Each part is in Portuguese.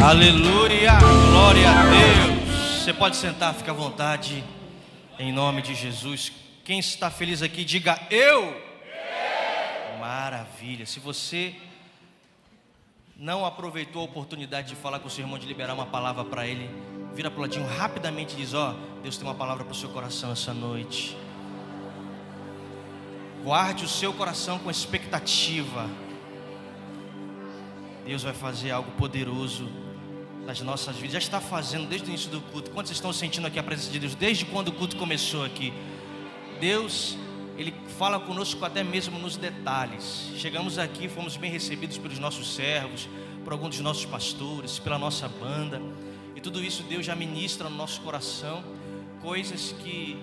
Aleluia, glória a Deus. Você pode sentar, fica à vontade, em nome de Jesus. Quem está feliz aqui, diga eu. Maravilha. Se você não aproveitou a oportunidade de falar com o seu irmão, de liberar uma palavra para ele, vira para o ladinho rapidamente e diz: Ó, oh, Deus tem uma palavra para o seu coração essa noite. Guarde o seu coração com expectativa. Deus vai fazer algo poderoso nas nossas vidas. Já está fazendo desde o início do culto. Quantos estão sentindo aqui a presença de Deus desde quando o culto começou aqui? Deus, Ele fala conosco até mesmo nos detalhes. Chegamos aqui, fomos bem recebidos pelos nossos servos, por alguns dos nossos pastores, pela nossa banda. E tudo isso Deus já ministra no nosso coração, coisas que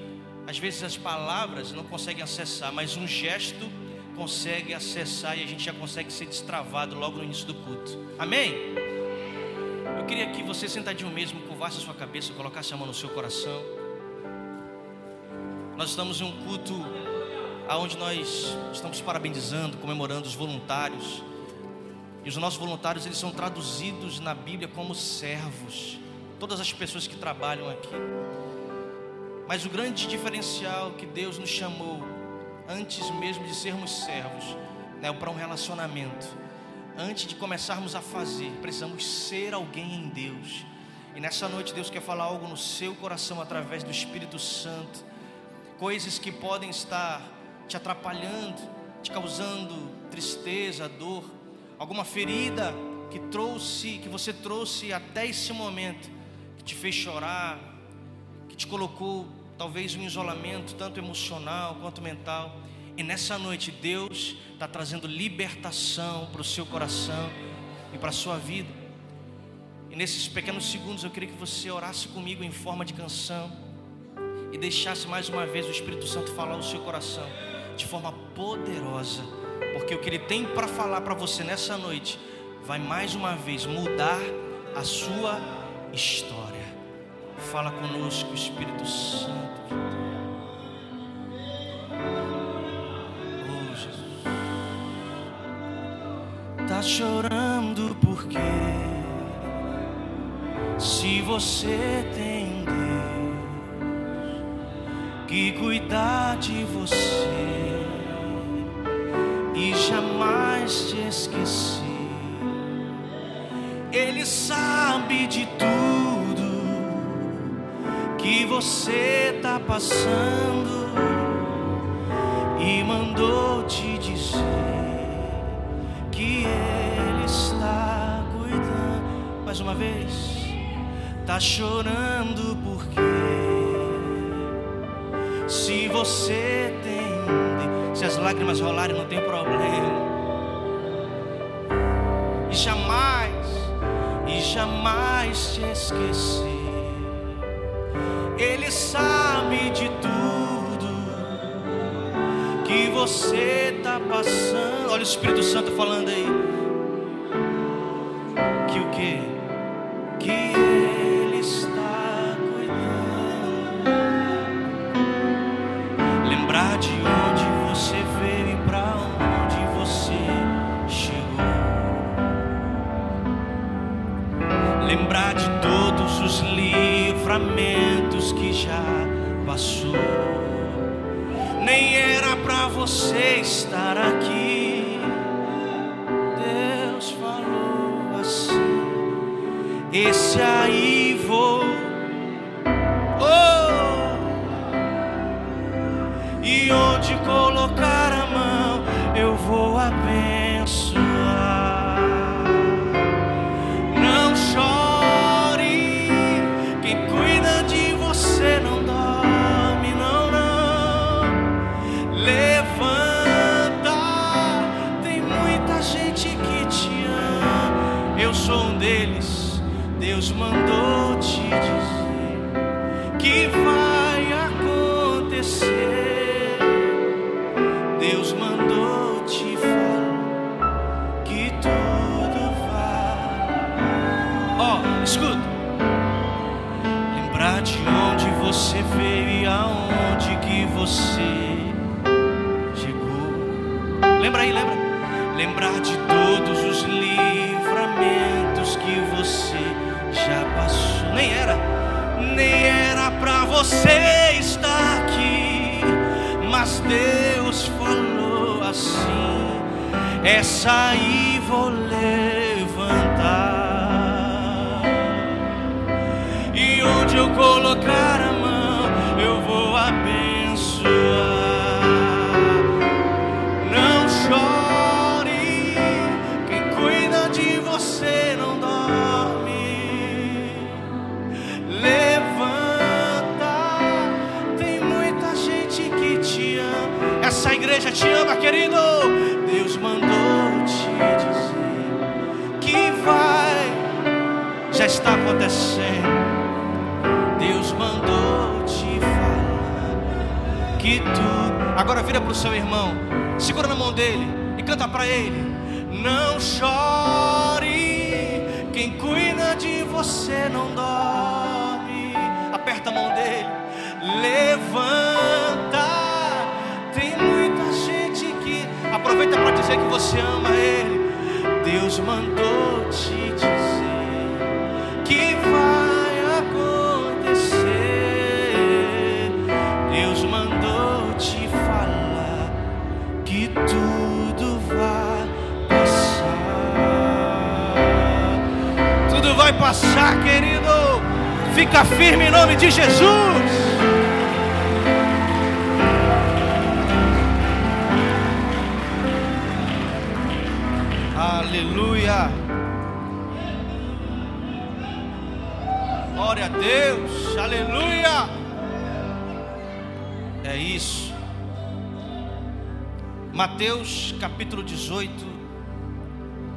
às vezes as palavras não conseguem acessar, mas um gesto consegue acessar e a gente já consegue ser destravado logo no início do culto. Amém? Eu queria que você sentadinho mesmo, curvasse a sua cabeça, colocasse a mão no seu coração. Nós estamos em um culto aonde nós estamos parabenizando, comemorando os voluntários. E os nossos voluntários, eles são traduzidos na Bíblia como servos. Todas as pessoas que trabalham aqui. Mas o grande diferencial que Deus nos chamou antes mesmo de sermos servos, né, para um relacionamento antes de começarmos a fazer, precisamos ser alguém em Deus. E nessa noite Deus quer falar algo no seu coração através do Espírito Santo. Coisas que podem estar te atrapalhando, te causando tristeza, dor, alguma ferida que trouxe, que você trouxe até esse momento, que te fez chorar, que te colocou talvez um isolamento tanto emocional quanto mental. E nessa noite Deus está trazendo libertação para o seu coração e para a sua vida. E nesses pequenos segundos eu queria que você orasse comigo em forma de canção e deixasse mais uma vez o Espírito Santo falar o seu coração de forma poderosa, porque o que ele tem para falar para você nessa noite vai mais uma vez mudar a sua história. Fala conosco, Espírito Santo de Deus. Você tem Deus que cuidar de você e jamais te esquecer, Ele sabe de tudo que você tá passando tá chorando porque se você tem, se as lágrimas rolarem, não tem problema. E jamais, e jamais te esquecer. Ele sabe de tudo que você está passando. Olha o Espírito Santo falando aí. Livramentos que já passou nem era para você estar aqui. Deus falou assim: Esse aí vou. Oh, e onde colocar a mão, eu vou abençoar. Chegou. Lembra aí, lembra? Lembrar de todos os livramentos que você já passou. Nem era, nem era pra você estar aqui, mas Deus falou assim: essa aí vou levantar, e onde eu colocar te ama, querido. Deus mandou te dizer que vai, já está acontecendo. Deus mandou te falar que tudo. Agora vira para o seu irmão, segura na mão dele e canta para ele. Não chore, quem cuida de você não dorme. Aperta a mão dele, mandou te dizer que vai acontecer. Deus mandou te falar que tudo vai passar. Tudo vai passar, querido. Fica firme em nome de Jesus. Aleluia. Glória a Deus. Aleluia. É isso. Mateus capítulo 18,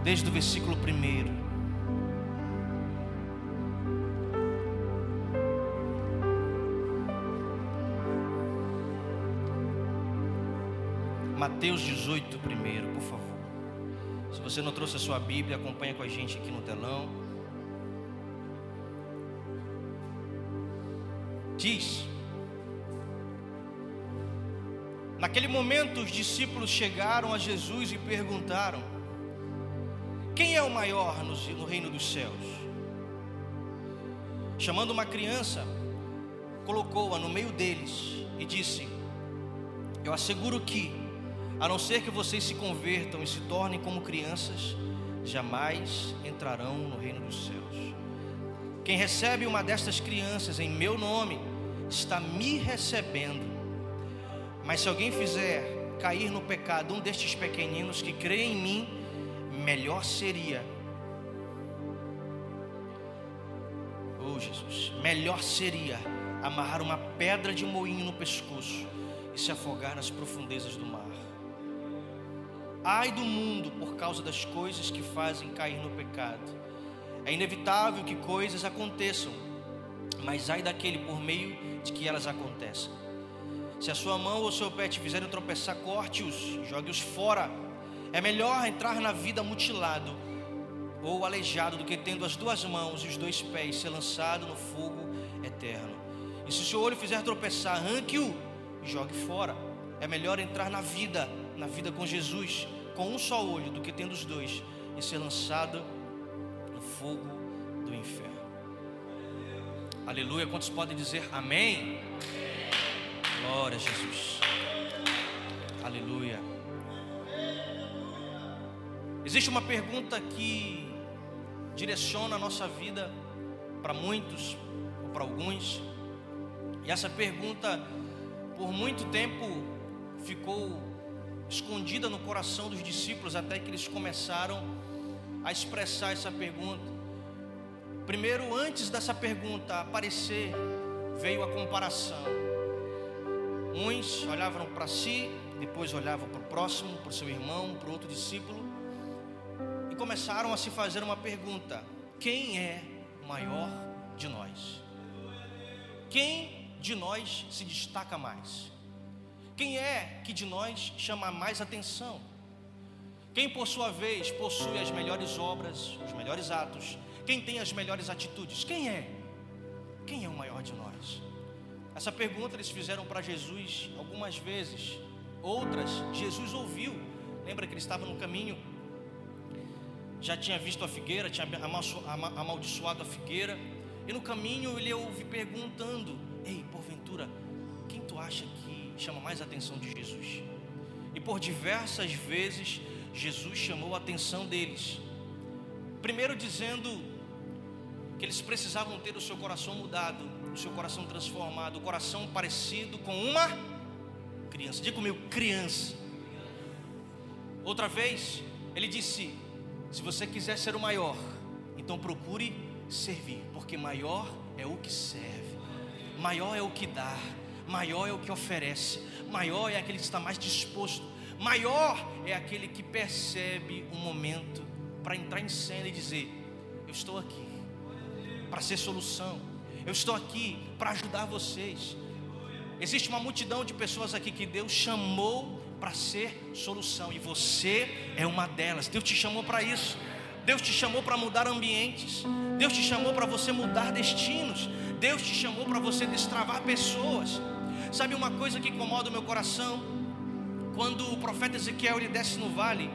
desde o versículo 1. Mateus 18, primeiro, por favor. Se você não trouxe a sua Bíblia, acompanha com a gente aqui no telão. Diz: Naquele momento, os discípulos chegaram a Jesus e perguntaram: Quem é o maior no, no reino dos céus? Chamando uma criança, colocou-a no meio deles e disse: Eu asseguro que, a não ser que vocês se convertam e se tornem como crianças, jamais entrarão no reino dos céus. Quem recebe uma destas crianças em meu nome, está me recebendo. Mas se alguém fizer cair no pecado um destes pequeninos que crê em mim, melhor seria. Oh Jesus, melhor seria amarrar uma pedra de moinho no pescoço e se afogar nas profundezas do mar. Ai do mundo por causa das coisas que fazem cair no pecado. É inevitável que coisas aconteçam, mas ai daquele por meio de que elas acontecem. Se a sua mão ou seu pé te fizerem tropeçar, corte-os, jogue-os fora. É melhor entrar na vida mutilado ou aleijado do que tendo as duas mãos e os dois pés ser lançado no fogo eterno. E se o seu olho fizer tropeçar, arranque-o e jogue fora. É melhor entrar na vida, na vida com Jesus, com um só olho, do que tendo os dois e ser lançado no fogo do inferno. Aleluia. Quantos podem dizer amém? Glória a Jesus. Aleluia. Existe uma pergunta que direciona a nossa vida para muitos ou para alguns. E essa pergunta, por muito tempo, ficou escondida no coração dos discípulos até que eles começaram a expressar essa pergunta. Primeiro, antes dessa pergunta aparecer, veio a comparação. Uns olhavam para si, depois olhavam para o próximo, para o seu irmão, para o outro discípulo, e começaram a se fazer uma pergunta: quem é maior de nós? Quem de nós se destaca mais? Quem é que de nós chama mais atenção? Quem, por sua vez, possui as melhores obras, os melhores atos? Quem tem as melhores atitudes? Quem é? Quem é o maior de nós? Essa pergunta eles fizeram para Jesus algumas vezes. Outras, Jesus ouviu. Lembra que ele estava no caminho já tinha visto a figueira, tinha amaldiçoado a figueira, e no caminho ele ouve perguntando: Ei, porventura, quem tu acha que chama mais a atenção de Jesus? E por diversas vezes Jesus chamou a atenção deles. Primeiro dizendo que eles precisavam ter o seu coração mudado, o seu coração transformado, o coração parecido com uma criança. Diga comigo, criança. Outra vez, ele disse: se você quiser ser o maior, então procure servir, porque maior é o que serve, maior é o que dá, maior é o que oferece, maior é aquele que está mais disposto, maior é aquele que percebe o momento para entrar em cena e dizer: Eu estou aqui para ser solução, eu estou aqui para ajudar vocês. Existe uma multidão de pessoas aqui que Deus chamou para ser solução, e você é uma delas. Deus te chamou para isso. Deus te chamou para mudar ambientes. Deus te chamou para você mudar destinos. Deus te chamou para você destravar pessoas. Sabe uma coisa que incomoda o meu coração? Quando o profeta Ezequiel ele desce no vale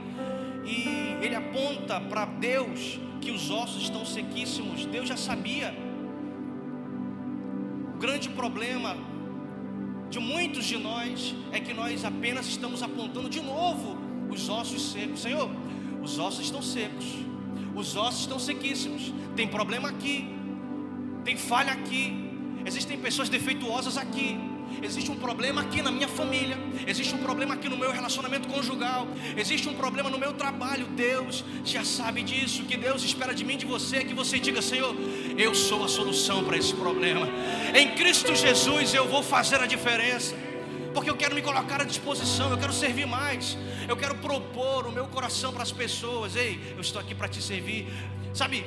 e ele aponta para Deus que os ossos estão sequíssimos, Deus já sabia. O grande problema de muitos de nós é que nós apenas estamos apontando de novo os ossos secos. Senhor, os ossos estão secos, os ossos estão sequíssimos. Tem problema aqui, tem falha aqui, existem pessoas defeituosas aqui. Existe um problema aqui na minha família, existe um problema aqui no meu relacionamento conjugal, existe um problema no meu trabalho. Deus já sabe disso. Que Deus espera de mim, de você, é que você diga: Senhor, eu sou a solução para esse problema. Em Cristo Jesus eu vou fazer a diferença, porque eu quero me colocar à disposição, eu quero servir mais, eu quero propor o meu coração para as pessoas. Ei, eu estou aqui para te servir. Sabe,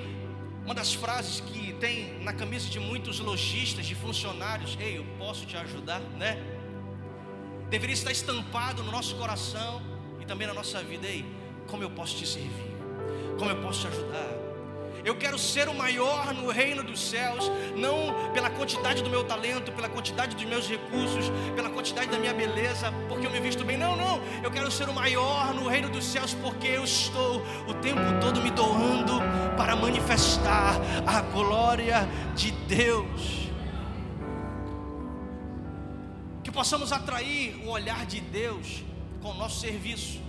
uma das frases que tem na camisa de muitos lojistas, de funcionários, ei, eu posso te ajudar, né? Deveria estar estampado no nosso coração e também na nossa vida, ei, como eu posso te servir? Como eu posso te ajudar? Eu quero ser o maior no reino dos céus, não pela quantidade do meu talento, pela quantidade dos meus recursos, pela quantidade da minha beleza, porque eu me visto bem. Não, não. Eu quero ser o maior no reino dos céus, porque eu estou o tempo todo me doando para manifestar a glória de Deus. Que possamos atrair o olhar de Deus com o nosso serviço.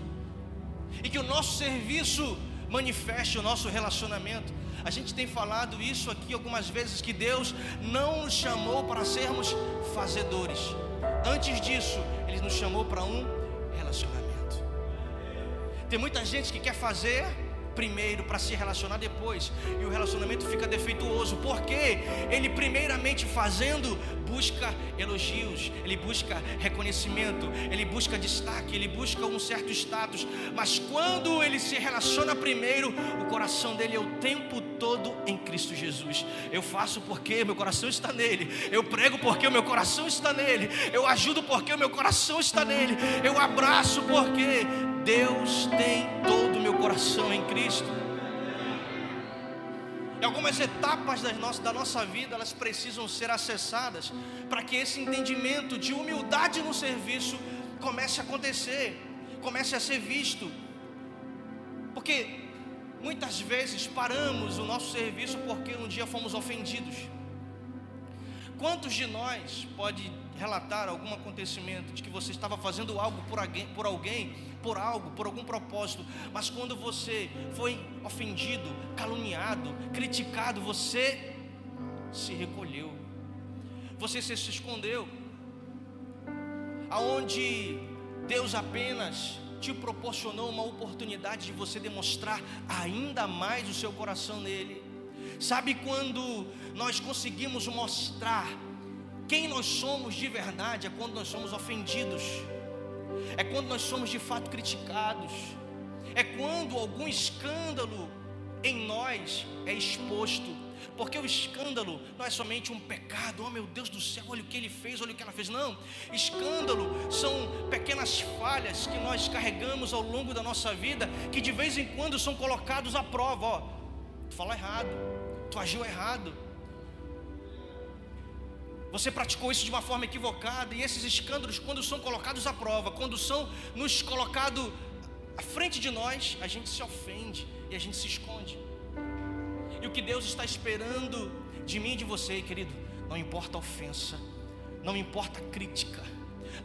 E que o nosso serviço manifeste o nosso relacionamento. A gente tem falado isso aqui algumas vezes que Deus não nos chamou para sermos fazedores. Antes disso, ele nos chamou para um relacionamento. Tem muita gente que quer fazer primeiro para se relacionar depois, e o relacionamento fica defeituoso, porque ele, primeiramente fazendo, busca elogios, ele busca reconhecimento, ele busca destaque, ele busca um certo status, mas quando ele se relaciona primeiro, o coração dele é o tempo todo em Cristo Jesus. Eu faço porque meu coração está nele, eu prego porque o meu coração está nele, eu ajudo porque o meu coração está nele, eu abraço porque Deus tem todo o meu coração em Cristo. E algumas etapas da nossa, da nossa vida elas precisam ser acessadas para que esse entendimento de humildade no serviço comece a acontecer, comece a ser visto. Porque muitas vezes paramos o nosso serviço porque um dia fomos ofendidos. Quantos de nós pode relatar algum acontecimento de que você estava fazendo algo por alguém, por alguém, por algo, por algum propósito, mas quando você foi ofendido, caluniado, criticado, você se recolheu. Você se escondeu. Aonde Deus apenas te proporcionou uma oportunidade de você demonstrar ainda mais o seu coração nele. Sabe quando nós conseguimos mostrar quem nós somos de verdade é quando nós somos ofendidos, é quando nós somos de fato criticados, é quando algum escândalo em nós é exposto. Porque o escândalo não é somente um pecado, oh meu Deus do céu, olha o que ele fez, olha o que ela fez. Não, escândalo são pequenas falhas que nós carregamos ao longo da nossa vida, que de vez em quando são colocados à prova. Ó, tu falou errado, tu agiu errado, você praticou isso de uma forma equivocada, e esses escândalos, quando são colocados à prova, quando são nos colocados à frente de nós, a gente se ofende, e a gente se esconde. E o que Deus está esperando de mim e de você, querido, não importa a ofensa, não importa a crítica,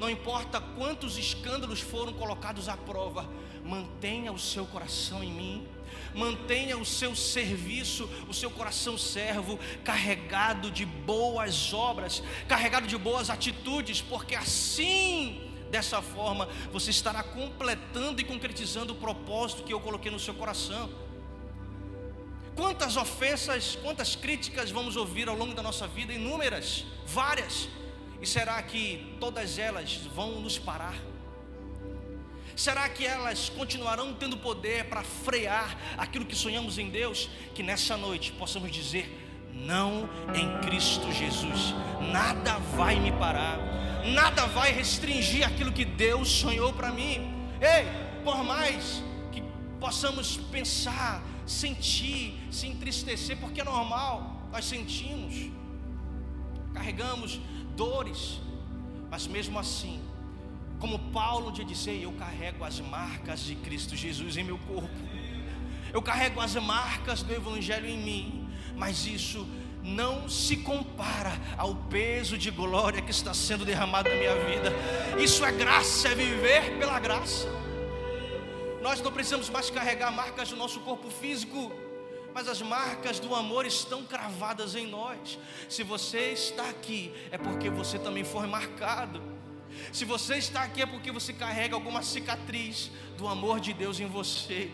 não importa quantos escândalos foram colocados à prova, mantenha o seu coração em mim, mantenha o seu serviço, o seu coração servo, carregado de boas obras, carregado de boas atitudes, porque assim, dessa forma, você estará completando e concretizando o propósito que eu coloquei no seu coração. Quantas ofensas, quantas críticas vamos ouvir ao longo da nossa vida? Inúmeras, várias. E será que todas elas vão nos parar? Será que elas continuarão tendo poder para frear aquilo que sonhamos em Deus? Que nessa noite possamos dizer: não em Cristo Jesus, nada vai me parar, nada vai restringir aquilo que Deus sonhou para mim. Ei, por mais que possamos pensar, sentir, se entristecer, porque é normal, nós sentimos, carregamos dores, mas mesmo assim, como Paulo te disse, eu carrego as marcas de Cristo Jesus em meu corpo. Eu carrego as marcas do Evangelho em mim, mas isso não se compara ao peso de glória que está sendo derramado na minha vida. Isso é graça, é viver pela graça. Nós não precisamos mais carregar marcas do nosso corpo físico, mas as marcas do amor estão cravadas em nós. Se você está aqui, é porque você também foi marcado. Se você está aqui é porque você carrega alguma cicatriz do amor de Deus em você.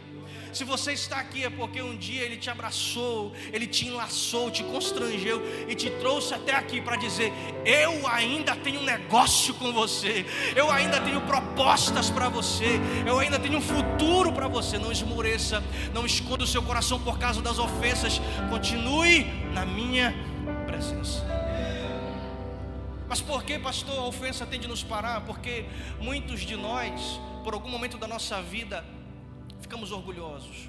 Se você está aqui é porque um dia Ele te abraçou, Ele te enlaçou, te constrangeu e te trouxe até aqui para dizer: Eu ainda tenho um negócio com você, eu ainda tenho propostas para você, eu ainda tenho um futuro para você. Não esmoreça, não esconda o seu coração por causa das ofensas, continue na minha presença. Mas por que, pastor, a ofensa tem de nos parar? Porque muitos de nós, por algum momento da nossa vida, ficamos orgulhosos,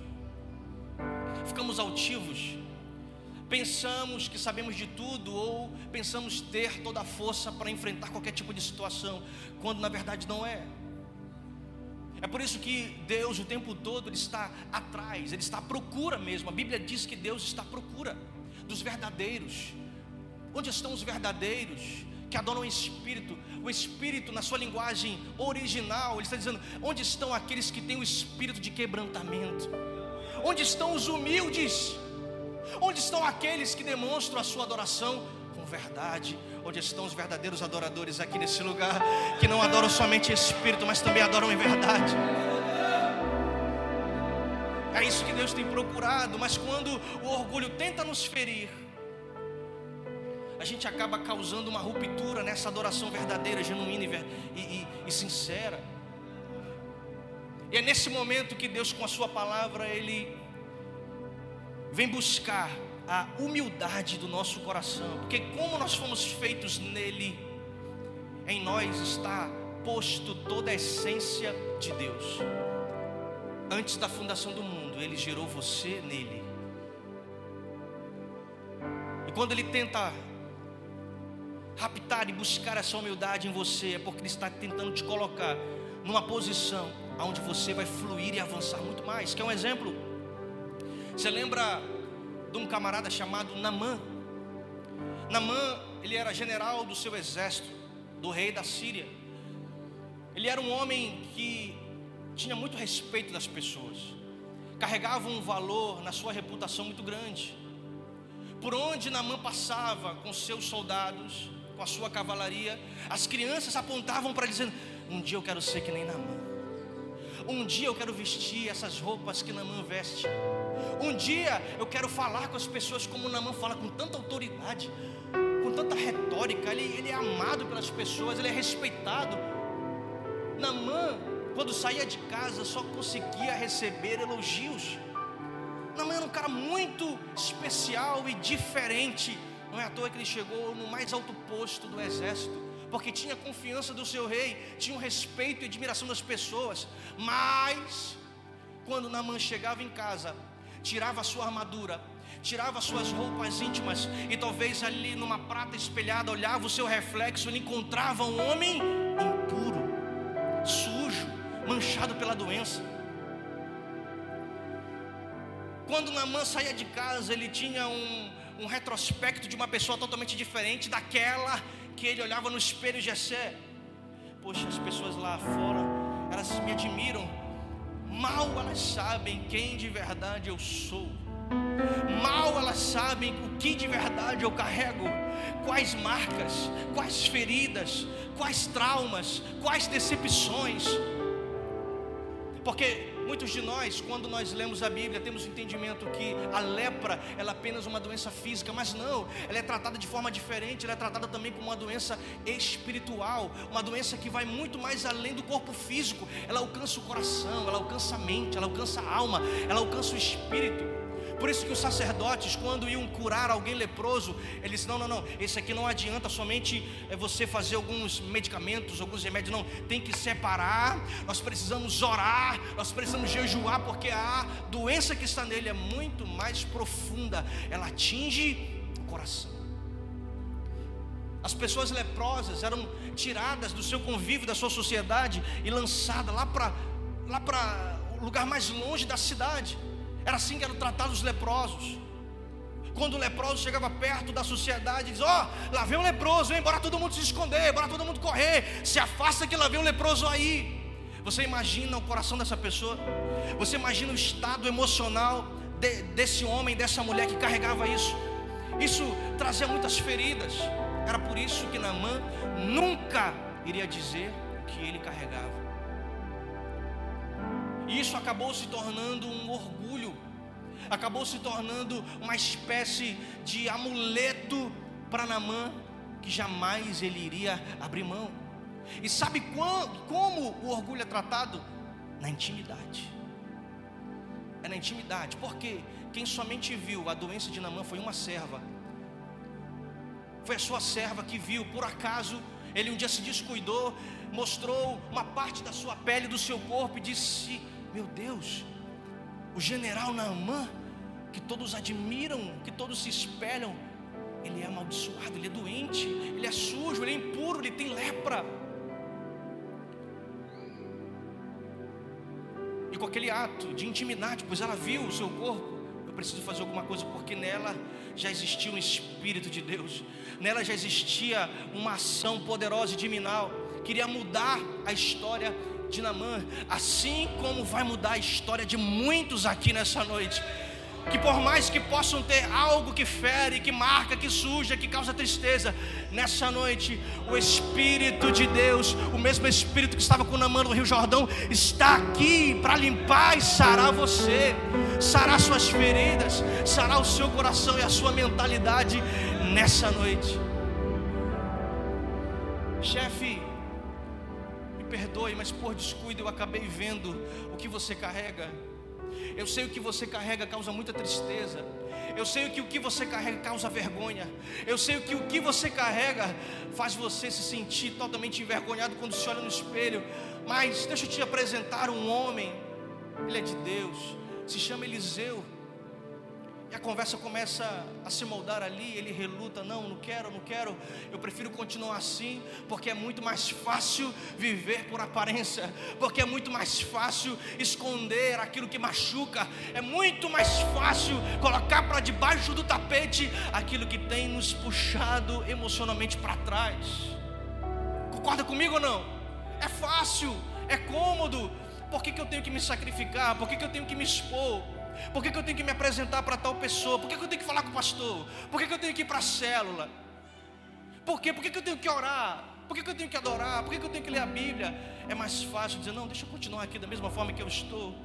ficamos altivos, pensamos que sabemos de tudo ou pensamos ter toda a força para enfrentar qualquer tipo de situação, quando na verdade não é. É por isso que Deus o tempo todo ele está atrás, ele está à procura mesmo. A Bíblia diz que Deus está à procura dos verdadeiros. Onde estão os verdadeiros? Que adoram o Espírito. O Espírito, na sua linguagem original, ele está dizendo: onde estão aqueles que têm o espírito de quebrantamento? Onde estão os humildes? Onde estão aqueles que demonstram a sua adoração com verdade? Onde estão os verdadeiros adoradores aqui nesse lugar, que não adoram somente Espírito, mas também adoram em verdade? É isso que Deus tem procurado, mas quando o orgulho tenta nos ferir, a gente acaba causando uma ruptura nessa adoração verdadeira, genuína e, e, e sincera. E é nesse momento que Deus, com a Sua palavra, Ele vem buscar a humildade do nosso coração, porque como nós fomos feitos nele, em nós está posto toda a essência de Deus. Antes da fundação do mundo, Ele gerou você nele. E quando Ele tenta raptar e buscar essa humildade em você, é porque Ele está tentando te colocar numa posição onde você vai fluir e avançar muito mais. Quer um exemplo? Você lembra de um camarada chamado Namã? Namã, ele era general do seu exército, do rei da Síria. Ele era um homem que tinha muito respeito das pessoas, carregava um valor na sua reputação muito grande. Por onde Namã passava com seus soldados, com a sua cavalaria, as crianças apontavam para dizendo: Um dia eu quero ser que nem Namã. Um dia eu quero vestir essas roupas que Namã veste. Um dia eu quero falar com as pessoas como Namã fala, com tanta autoridade, com tanta retórica. Ele, ele é amado pelas pessoas, ele é respeitado. Namã, quando saía de casa, só conseguia receber elogios. Namã era um cara muito especial e diferente não é à toa que ele chegou no mais alto posto do exército, porque tinha confiança do seu rei, tinha um respeito e admiração das pessoas. Mas, quando Namã chegava em casa, tirava sua armadura, tirava suas roupas íntimas e talvez ali numa prata espelhada olhava o seu reflexo, ele encontrava um homem impuro, sujo, manchado pela doença. Quando Namã saía de casa, ele tinha um, um retrospecto de uma pessoa totalmente diferente daquela que ele olhava no espelho de Jessé. Poxa, as pessoas lá fora, elas me admiram. Mal elas sabem quem de verdade eu sou. Mal elas sabem o que de verdade eu carrego, quais marcas, quais feridas, quais traumas, quais decepções. Porque muitos de nós, quando nós lemos a Bíblia, temos o entendimento que a lepra ela é apenas uma doença física, mas não, ela é tratada de forma diferente, ela é tratada também como uma doença espiritual, uma doença que vai muito mais além do corpo físico. Ela alcança o coração, ela alcança a mente, ela alcança a alma, ela alcança o espírito. Por isso que os sacerdotes, quando iam curar alguém leproso, eles não, não, não, esse aqui não adianta somente é você fazer alguns medicamentos, alguns remédios, não, tem que separar. Nós precisamos orar, nós precisamos jejuar, porque a doença que está nele é muito mais profunda, ela atinge o coração. As pessoas leprosas eram tiradas do seu convívio, da sua sociedade e lançadas lá para lá para o lugar mais longe da cidade. Era assim que eram tratados os leprosos. Quando o leproso chegava perto da sociedade, diz: Ó, oh, lá vem um leproso, vem, bora todo mundo se esconder, bora todo mundo correr, se afasta que lá vem um leproso aí. Você imagina o coração dessa pessoa? Você imagina o estado emocional de, desse homem, dessa mulher que carregava isso? Isso trazia muitas feridas. Era por isso que Naamã nunca iria dizer o que ele carregava. E isso acabou se tornando um orgulho, acabou se tornando uma espécie de amuleto para Namã, que jamais ele iria abrir mão. E sabe quando, como o orgulho é tratado? Na intimidade. É na intimidade, porque quem somente viu a doença de Namã foi uma serva. Foi a sua serva que viu, por acaso, ele um dia se descuidou, mostrou uma parte da sua pele, do seu corpo e disse: meu Deus, o general Naamã, que todos admiram, que todos se espelham, ele é amaldiçoado, ele é doente, ele é sujo, ele é impuro, ele tem lepra. E com aquele ato de intimidade, pois ela viu o seu corpo, eu preciso fazer alguma coisa, porque nela já existia um Espírito de Deus, nela já existia uma ação poderosa e diminal, queria mudar a história de Namã, assim como vai mudar a história de muitos aqui nessa noite. Que por mais que possam ter algo que fere, que marca, que suja, que causa tristeza, nessa noite o Espírito de Deus, o mesmo Espírito que estava com Namã no Rio Jordão, está aqui para limpar e sarar você, sarar suas feridas, sarar o seu coração e a sua mentalidade nessa noite. Chefe, perdoe, mas por descuido eu acabei vendo o que você carrega. Eu sei o que você carrega causa muita tristeza. Eu sei que o que você carrega causa vergonha. Eu sei que o que você carrega faz você se sentir totalmente envergonhado quando se olha no espelho. Mas deixa eu te apresentar um homem. Ele é de Deus. Se chama Eliseu. E a conversa começa a se moldar ali, ele reluta, não, não quero, não quero, eu prefiro continuar assim, porque é muito mais fácil viver por aparência, porque é muito mais fácil esconder aquilo que machuca, é muito mais fácil colocar para debaixo do tapete aquilo que tem nos puxado emocionalmente para trás. Concorda comigo ou não? É fácil, é cômodo, por que, que eu tenho que me sacrificar? Por que, que eu tenho que me expor? Por que, que eu tenho que me apresentar para tal pessoa? Por que, que eu tenho que falar com o pastor? Por que, que eu tenho que ir para a célula? Por quê? Por que, que eu tenho que orar? Por que, que eu tenho que adorar? Por que, que eu tenho que ler a Bíblia? É mais fácil dizer, não, deixa eu continuar aqui da mesma forma que eu estou.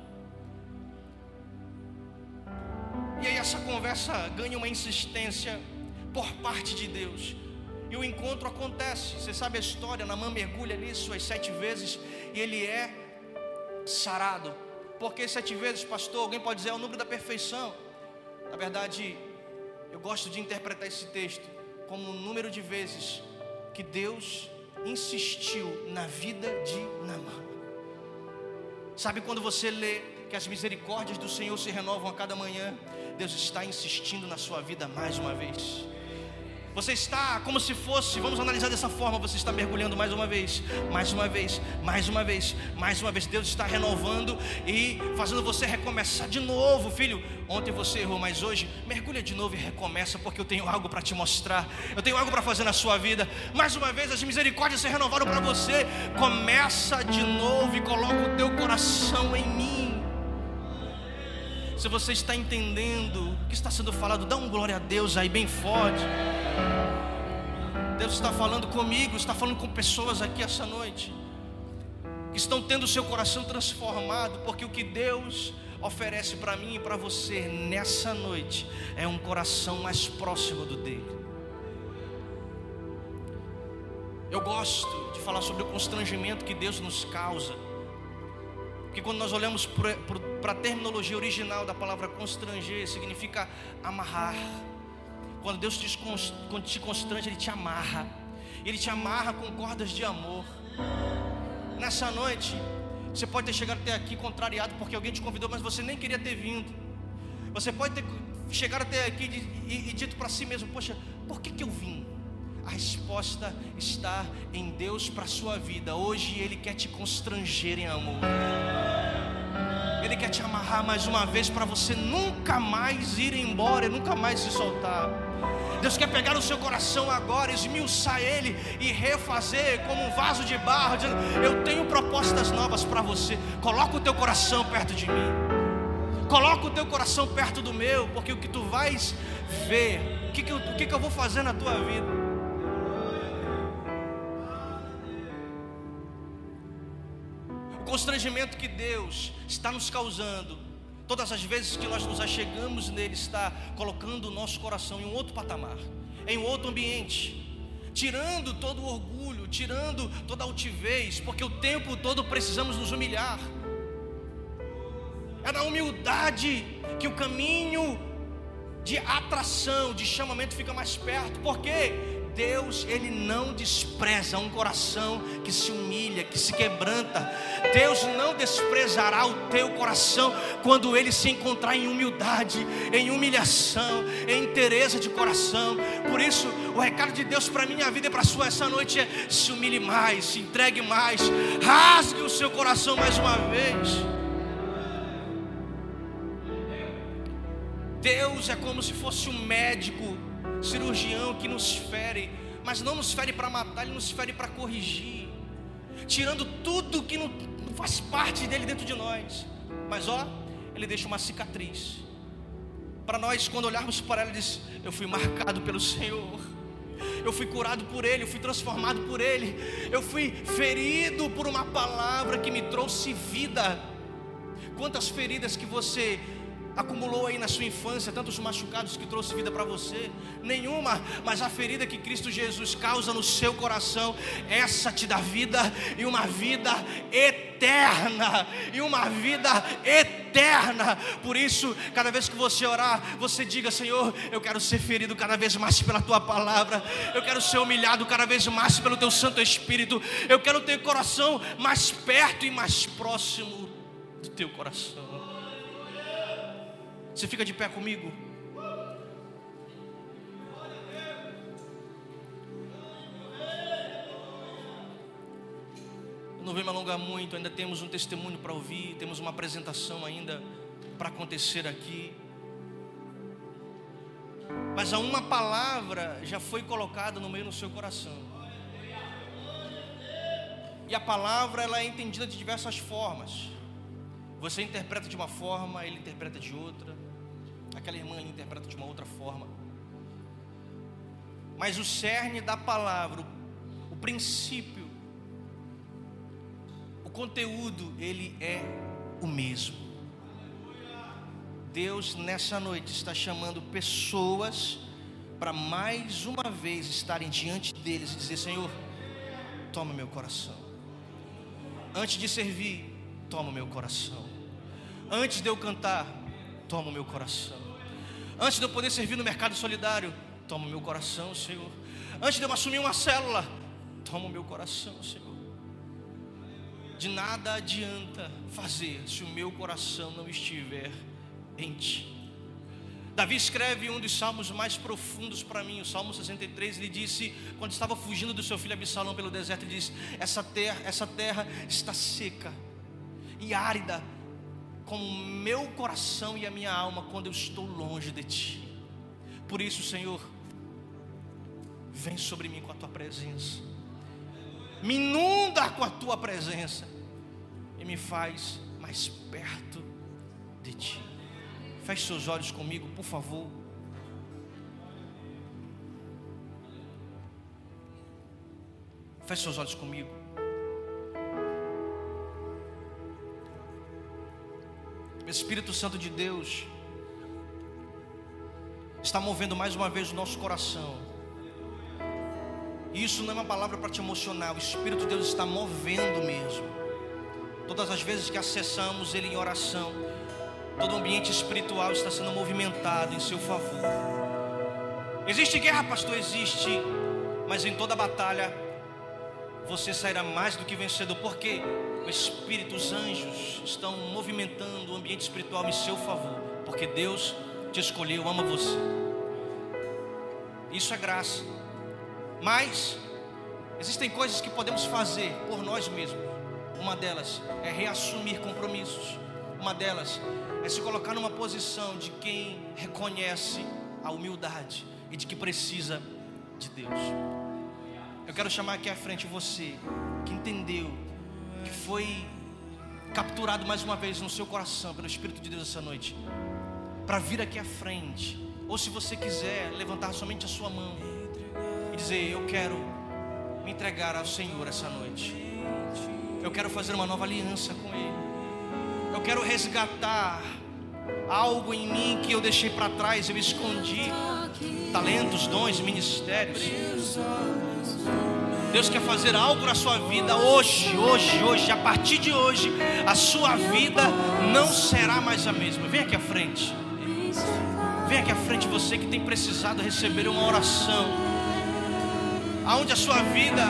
E aí essa conversa ganha uma insistência por parte de Deus. E o encontro acontece. Você sabe a história, Namã mergulha ali suas sete vezes e ele é sarado. Porque sete vezes, pastor, alguém pode dizer é o número da perfeição. Na verdade, eu gosto de interpretar esse texto como o número de vezes que Deus insistiu na vida de Namã. Sabe quando você lê que as misericórdias do Senhor se renovam a cada manhã? Deus está insistindo na sua vida mais uma vez. Você está como se fosse, vamos analisar dessa forma, você está mergulhando mais uma vez, mais uma vez, mais uma vez, mais uma vez. Deus está renovando e fazendo você recomeçar de novo, filho. Ontem você errou, mas hoje mergulha de novo e recomeça, porque eu tenho algo para te mostrar. Eu tenho algo para fazer na sua vida. Mais uma vez as misericórdias se renovaram para você. Começa de novo e coloca o teu coração em mim. Se você está entendendo o que está sendo falado, dá um glória a Deus aí bem forte. Deus está falando comigo, está falando com pessoas aqui essa noite, que estão tendo o seu coração transformado, porque o que Deus oferece para mim e para você nessa noite é um coração mais próximo do dele. Eu gosto de falar sobre o constrangimento que Deus nos causa porque quando nós olhamos para a terminologia original da palavra constranger, significa amarrar. Quando Deus te, quando te constrange, Ele te amarra. Ele te amarra com cordas de amor. Nessa noite, você pode ter chegado até aqui contrariado porque alguém te convidou, mas você nem queria ter vindo. Você pode ter chegado até aqui e, e, e dito para si mesmo: Poxa, por que, que eu vim? A resposta está em Deus para a sua vida. Hoje Ele quer te constranger em amor. Ele quer te amarrar mais uma vez para você nunca mais ir embora, nunca mais se soltar. Deus quer pegar o seu coração agora, esmiuçar ele e refazer como um vaso de barro, dizendo: Eu tenho propostas novas para você. Coloca o teu coração perto de mim. Coloca o teu coração perto do meu, porque o que tu vais ver, o que, que, eu, o que, que eu vou fazer na tua vida. Constrangimento que Deus está nos causando, todas as vezes que nós nos achegamos nele, está colocando o nosso coração em um outro patamar, em um outro ambiente, tirando todo o orgulho, tirando toda a altivez, porque o tempo todo precisamos nos humilhar. É na humildade que o caminho de atração, de chamamento fica mais perto. Por quê? Deus, Ele não despreza um coração que se humilha, que se quebranta. Deus não desprezará o teu coração quando ele se encontrar em humildade, em humilhação, em interesse de coração. Por isso, o recado de Deus para minha vida e para a sua essa noite é: se humilhe mais, se entregue mais, rasgue o seu coração mais uma vez. Deus é como se fosse um médico cirurgião que nos fere, mas não nos fere para matar, ele nos fere para corrigir, tirando tudo que não faz parte dele dentro de nós. Mas ó, ele deixa uma cicatriz. Para nós, quando olharmos para ela, diz: Eu fui marcado pelo Senhor. Eu fui curado por Ele, eu fui transformado por Ele, eu fui ferido por uma palavra que me trouxe vida. Quantas feridas que você acumulou aí na sua infância tantos machucados que trouxe vida para você? Nenhuma, mas a ferida que Cristo Jesus causa no seu coração, essa te dá vida e uma vida eterna, e uma vida eterna. Por isso, cada vez que você orar, você diga: Senhor, eu quero ser ferido cada vez mais pela tua palavra, eu quero ser humilhado cada vez mais pelo teu Santo Espírito, eu quero ter coração mais perto e mais próximo do teu coração. Você fica de pé comigo? Eu não vou me alongar muito, ainda temos um testemunho para ouvir, temos uma apresentação ainda para acontecer aqui. Mas a uma palavra já foi colocada no meio do seu coração. E a palavra ela é entendida de diversas formas. Você interpreta de uma forma, ele interpreta de outra. Aquela irmã interpreta de uma outra forma. Mas o cerne da palavra, o, princípio, o conteúdo, ele é o mesmo. Deus nessa noite está chamando pessoas para mais uma vez estarem diante deles e dizer: Senhor, toma meu coração. Antes de servir, toma meu coração. Antes de eu cantar, toma meu coração. Antes de eu poder servir no mercado solidário, toma o meu coração, Senhor. Antes de eu assumir uma célula, toma o meu coração, Senhor. De nada adianta fazer se o meu coração não estiver em Ti. Davi escreve um dos salmos mais profundos para mim, o Salmo 63. Ele disse, quando estava fugindo do seu filho Absalão pelo deserto, ele disse: Essa terra, essa terra está seca e árida, como o meu coração e a minha alma quando eu estou longe de ti. Por isso, Senhor, vem sobre mim com a tua presença, me inunda com a tua presença e me faz mais perto de ti. Feche seus olhos comigo, por favor. Feche seus olhos comigo. Espírito Santo de Deus está movendo mais uma vez o nosso coração. E isso não é uma palavra para te emocionar, o Espírito de Deus está movendo mesmo. Todas as vezes que acessamos Ele em oração, todo o ambiente espiritual está sendo movimentado em seu favor. Existe guerra, pastor? Existe, mas em toda batalha você sairá mais do que vencedor, porque o Espírito, os anjos estão movimentando o ambiente espiritual em seu favor, porque Deus te escolheu, ama você. Isso é graça. Mas existem coisas que podemos fazer por nós mesmos. Uma delas é reassumir compromissos. Uma delas é se colocar numa posição de quem reconhece a humildade e de que precisa de Deus. Eu quero chamar aqui à frente você que entendeu, que foi capturado mais uma vez no seu coração pelo Espírito de Deus essa noite, para vir aqui à frente, ou se você quiser levantar somente a sua mão e dizer: Eu quero me entregar ao Senhor essa noite, eu quero fazer uma nova aliança com Ele, eu quero resgatar algo em mim que eu deixei para trás, eu escondi talentos, dons, ministérios. Deus quer fazer algo na sua vida hoje, hoje, hoje, a partir de hoje, a sua vida não será mais a mesma. Vem aqui à frente. Vem aqui à frente você que tem precisado receber uma oração. Aonde a sua vida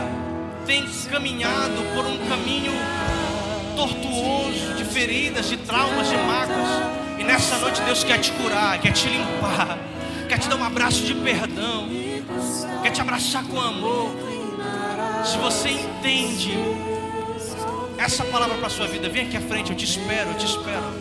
tem caminhado por um caminho tortuoso, de feridas, de traumas, de mágoas. E nessa noite Deus quer te curar, quer te limpar, quer te dar um abraço de perdão, quer te abraçar com amor. Se você entende essa palavra para a sua vida, vem aqui à frente, eu te espero, eu te espero.